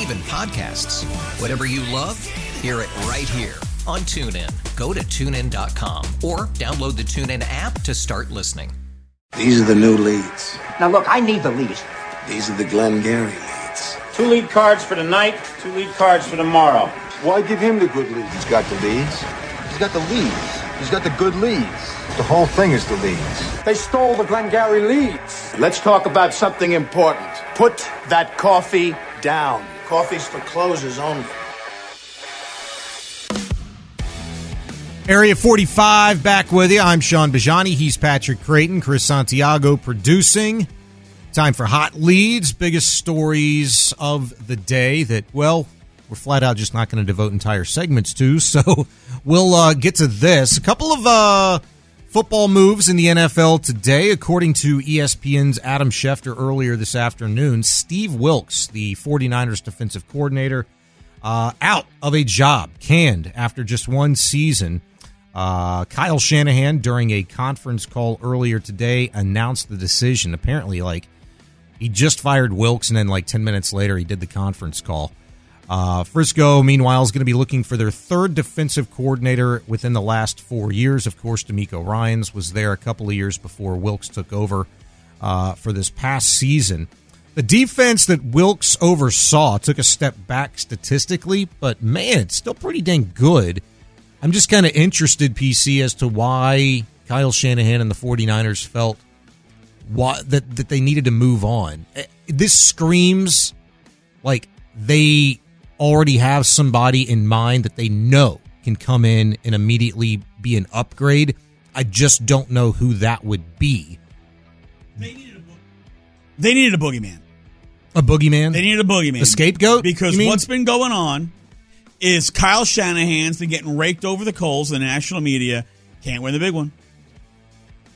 even podcasts. Whatever you love, hear it right here on TuneIn. Go to tunein.com or download the TuneIn app to start listening. These are the new leads. Now look, I need the leads. These are the Glengarry leads. Two lead cards for tonight, two lead cards for tomorrow. Why give him the good leads? He's got the leads. He's got the leads. He's got the good leads. The whole thing is the leads. They stole the Glengarry leads. Let's talk about something important. Put that coffee down. Coffee's for closers only. Area 45 back with you. I'm Sean Bajani. He's Patrick Creighton. Chris Santiago producing. Time for hot leads, biggest stories of the day that, well, we're flat out just not going to devote entire segments to. So we'll uh, get to this. A couple of uh, football moves in the NFL today. According to ESPN's Adam Schefter earlier this afternoon, Steve Wilks, the 49ers defensive coordinator, uh, out of a job, canned after just one season. Uh, Kyle Shanahan, during a conference call earlier today, announced the decision. Apparently, like he just fired Wilks, and then like ten minutes later, he did the conference call. Uh, Frisco, meanwhile, is going to be looking for their third defensive coordinator within the last four years. Of course, DeMeco Ryans was there a couple of years before Wilks took over uh, for this past season. The defense that Wilks oversaw took a step back statistically, but man, it's still pretty dang good. I'm just kind of interested, PC, as to why Kyle Shanahan and the 49ers felt why, that, that they needed to move on. Eh, This screams like they already have somebody in mind that they know can come in and immediately be an upgrade. I just don't know who that would be. They needed a boogeyman. A boogeyman? They needed a boogeyman. A scapegoat? Because what's been going on is Kyle Shanahan's been getting raked over the coals in the national media. Can't win the big one.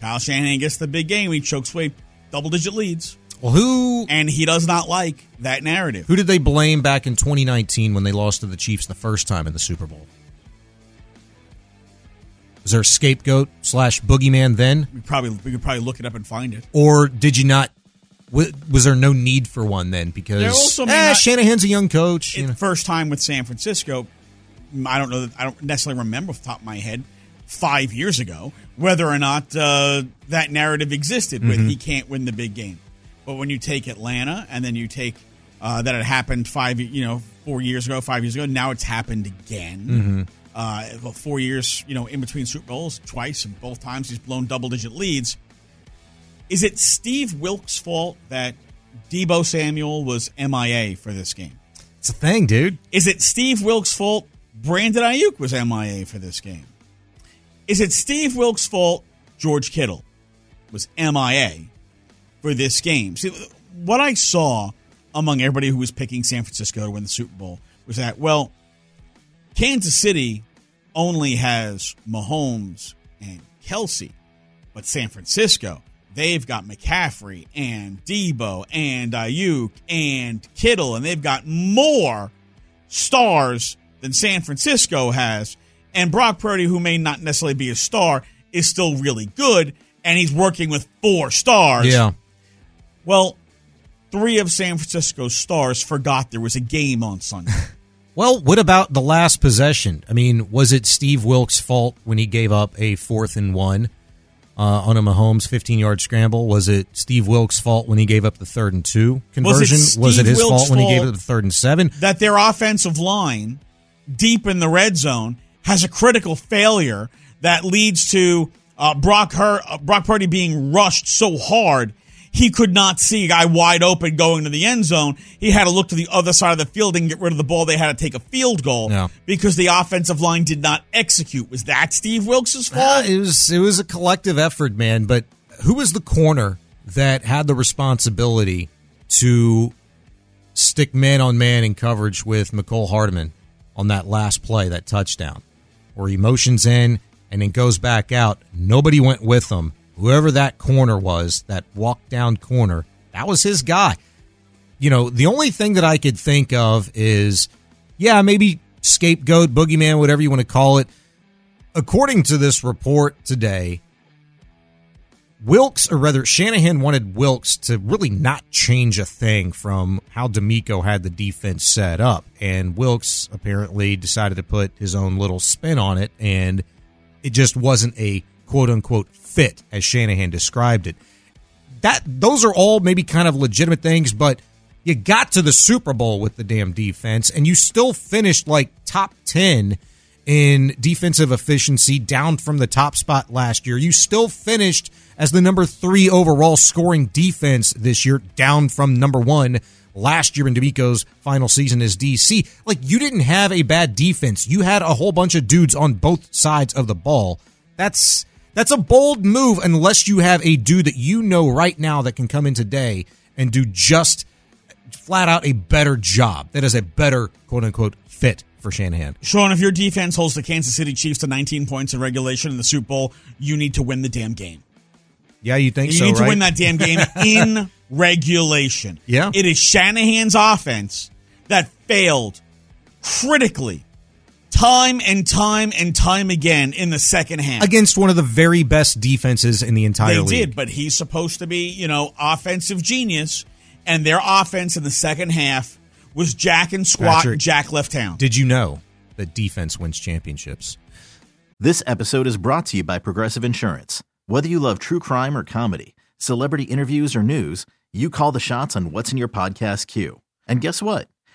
Kyle Shanahan gets the big game. He chokes away double digit leads. Well, who And he does not like that narrative. who did they blame back in 2019 when they lost to the Chiefs the first time in the Super Bowl? Was there a scapegoat slash boogeyman then, We probably we could probably look it up and find it. or did you not? Was there no need for one then? Because also eh, not- Shanahan's a young coach. You know. First time with San Francisco. I don't know. I don't necessarily remember off the top of my head five years ago whether or not uh, that narrative existed with Mm-hmm. he can't win the big game. But when you take Atlanta and then you take uh, that it happened five, you know, four years ago, five years ago, now it's happened again. Mm-hmm. Uh, well, four years, you know, in between Super Bowls, twice, and both times he's blown double digit leads. Is it Steve Wilks' fault that Deebo Samuel was MIA for this game? It's a thing, dude. Is it Steve Wilks' fault Brandon Aiyuk was MIA for this game? Is it Steve Wilks' fault George Kittle was MIA for this game? See, what I saw among everybody who was picking San Francisco to win the Super Bowl was that, well, Kansas City only has Mahomes and Kelce, but San Francisco, they've got McCaffrey and Deebo and Aiyuk and Kittle, and they've got more stars than San Francisco has. And Brock Purdy, who may not necessarily be a star, is still really good, and he's working with four stars. Yeah. Well, three of San Francisco's stars forgot there was a game on Sunday. Well, what about the last possession? I mean, was it Steve Wilks' fault when he gave up a fourth and one uh, on a Mahomes 15 yard scramble? Was it Steve Wilks' fault when he gave up the third and two conversion? Was it, Steve his Wilks' fault when he gave up the third and seven? that their offensive line deep in the red zone has a critical failure that leads to uh, Brock Her- uh, Brock Purdy being rushed so hard he could not see a guy wide open going to the end zone. He had to look to the other side of the field and get rid of the ball. They had to take a field goal Yeah. because the offensive line did not execute. Was that Steve Wilks' Uh, fault? it was it was a collective effort, man. But who was the corner that had the responsibility to stick man on man in coverage with Mecole Hardman on that last play, that touchdown, where he motions in and then goes back out? Nobody went with him. Whoever that corner was, that walk down corner, that was his guy. You know, the only thing that I could think of is, yeah, maybe scapegoat, boogeyman, whatever you want to call it according to this report today, Wilks, or rather, Shanahan wanted Wilks to really not change a thing from how DeMeco had the defense set up. And Wilks apparently decided to put his own little spin on it, and it just wasn't a quote unquote fit as Shanahan described it. That those are all maybe kind of legitimate things, but you got to the Super Bowl with the damn defense, and you still finished like top ten in defensive efficiency, down from the top spot last year. You still finished as the number three overall scoring defense this year, down from number one last year in DeMeco's final season as DC. Like you didn't have a bad defense. You had a whole bunch of dudes on both sides of the ball. That's that's a bold move unless you have a dude that you know right now that can come in today and do just flat out a better job. That is a better quote unquote fit for Shanahan. Sean, if your defense holds the Kansas City Chiefs to 19 points in regulation in the Super Bowl, you need to win the damn game. Yeah, you think You so? need to win that damn game in regulation. Yeah. It is Shanahan's offense that failed critically time and time and time again in the second half. against one of the very best defenses in the entire they league. did, but he's supposed to be, you know, offensive genius, and their offense in the second half was Jack and squat, Patrick, Jack left town. Did you know that defense wins championships? This episode is brought to you by Progressive Insurance. Whether you love true crime or comedy, celebrity interviews or news, you call the shots on what's in your podcast queue. And guess what?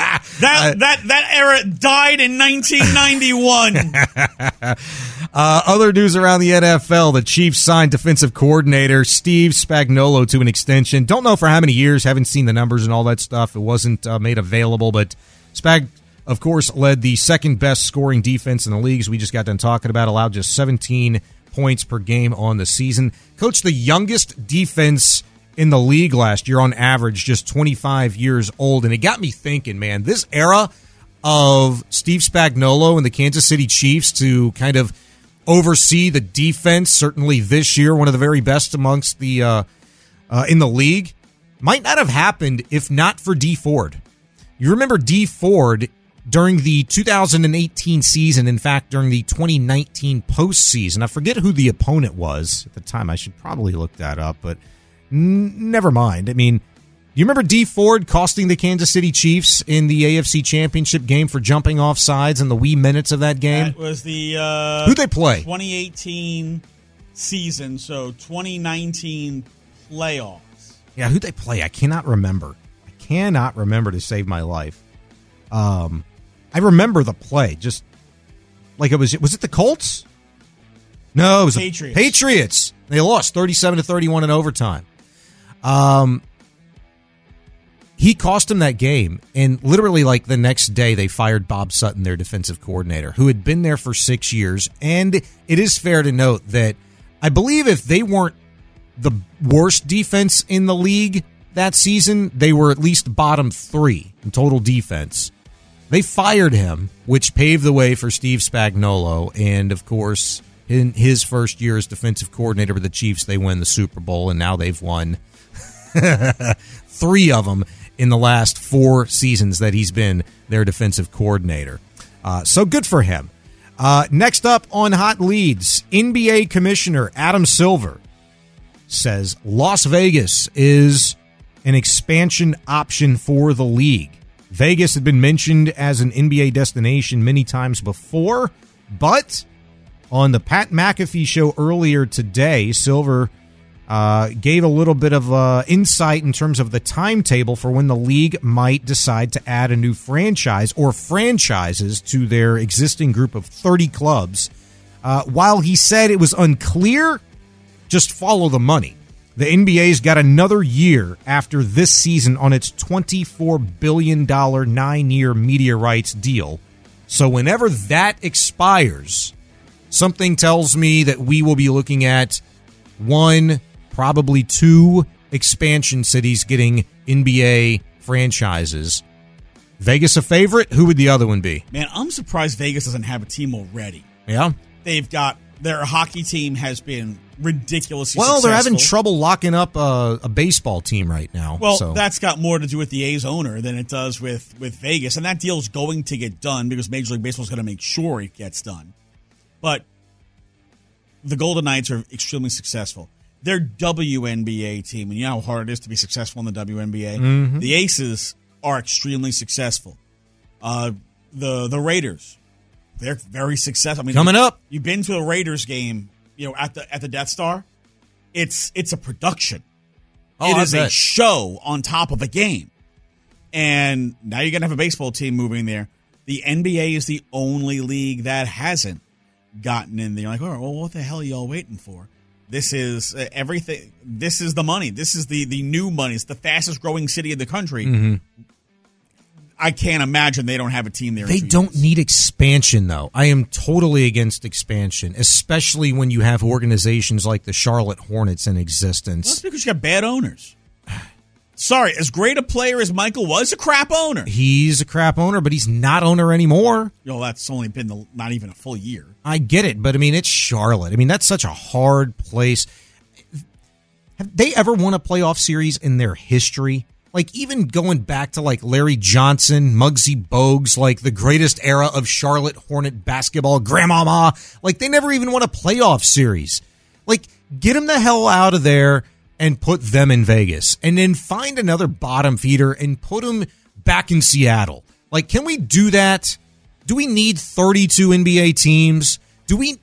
that that that era died in 1991. Uh, other news around the NFL: the Chiefs signed defensive coordinator Steve Spagnuolo to an extension. Don't know for how many years. Haven't seen the numbers and all that stuff. It wasn't uh, made available, but Spag, of course, led the second best scoring defense in the leagues. We just got done talking about. Allowed just 17 points per game on the season. Coach, the youngest defense in the league last year on average, just 25 years old, and it got me thinking, man. This era of Steve Spagnuolo and the Kansas City Chiefs to kind of oversee the defense. Certainly this year, one of the very best amongst the uh, uh, in the league. Might not have happened if not for Dee Ford. You remember Dee Ford during the 2018 season. In fact, during the 2019 postseason. I forget who the opponent was at the time. I should probably look that up, but n- never mind. I mean. You remember Dee Ford costing the Kansas City Chiefs in the AFC Championship game for jumping off sides in the wee minutes of that game? That was the uh, Who'd they play? 2018 season, so 2019 playoffs. Yeah, who they play? I cannot remember. I cannot remember to save my life. Um, I remember the play, just like it was. Was it the Colts? No, it was the Patriots. Patriots. They lost thirty-seven to thirty-one in overtime. Um, he cost him that game, and literally, like the next day, they fired Bob Sutton, their defensive coordinator, who had been there for six years. And it is fair to note that I believe if they weren't the worst defense in the league that season, they were at least bottom three in total defense. They fired him, which paved the way for Steve Spagnuolo, and of course, in his first year as defensive coordinator with the Chiefs, they win the Super Bowl, and now they've won three of them in the last four seasons that he's been their defensive coordinator. Uh, so good for him. Uh, next up on Hot Leads, NBA Commissioner Adam Silver says Las Vegas is an expansion option for the league. Vegas had been mentioned as an NBA destination many times before, but on the Pat McAfee show earlier today, Silver uh, gave a little bit of uh, insight in terms of the timetable for when the league might decide to add a new franchise or franchises to their existing group of 30 clubs. Uh, while he said it was unclear, just follow the money. The NBA's got another year after this season on its $24 billion nine year media rights deal. So, whenever that expires, something tells me that we will be looking at one, probably two expansion cities getting NBA franchises. Vegas a favorite? Who would the other one be? Man, I'm surprised Vegas doesn't have a team already. Yeah. They've got their hockey team has been ridiculously Well, they're having trouble locking up a, a baseball team right now. Well, so. that's got more to do with the A's owner than it does with, with Vegas. And that deal's going to get done because Major League Baseball is going to make sure it gets done. But the Golden Knights are extremely successful. Their WNBA team, and you know how hard it is to be successful in the WNBA. Mhm. The Aces are extremely successful. Uh, the the Raiders, they're very successful. I mean, Coming up. You've been to a Raiders game, you know, at the at the Death Star. It's it's a production. Oh, it is a show on top of a game. And now you're to have a baseball team moving there. The NBA is the only league that hasn't gotten in there. Like, all right, well, what the hell are y'all waiting for? This is uh, everything. This is the money. This is the the new money. It's the fastest growing city in the country. Mhm. I can't imagine they don't have a team there. They don't need expansion, though. I am totally against expansion, especially when you have organizations like the Charlotte Hornets in Well, existence. that's because you got bad owners. Sorry, as great a player as Michael was, a crap owner. He's a crap owner, but he's not owner anymore. Yo, know, that's only been the, not even a full year. I get it, but I mean, it's Charlotte. I mean, that's such a hard place. Have they ever won a playoff series in their history? Like, even going back to like Larry Johnson, Muggsy Bogues, like the greatest era of Charlotte Hornet basketball, Grandmama, like they never even won a playoff series. Like, get him the hell out of there and put them in Vegas and then find another bottom feeder and put them back in Seattle. Like, can we do that? Do we need 32 NBA teams? Do we,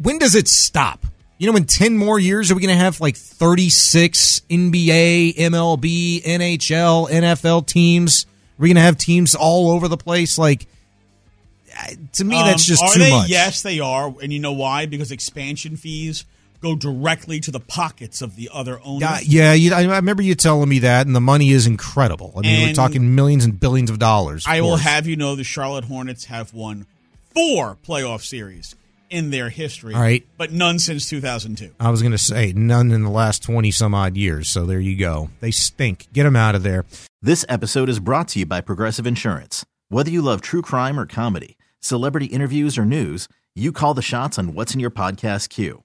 when does it stop? You know, in 10 more years, are we going to have like 36 NBA, MLB, NHL, NFL teams? Are we going to have teams all over the place? Like, to me, that's Um, just are too they? much. Yes, they are, and you know why? Because expansion fees go directly to the pockets of the other owners. Yeah, yeah you, I I remember you telling me that, and the money is incredible. I mean, we're talking millions and billions of dollars. of I will have you know the Charlotte Hornets have won four playoff series in their history. All right. but none since 2002. I was going to say none in the last 20 some odd years. So there you go. They stink. Get them out of there. This episode is brought to you by Progressive Insurance. Whether you love true crime or comedy, celebrity interviews or news, you call the shots on what's in your podcast queue.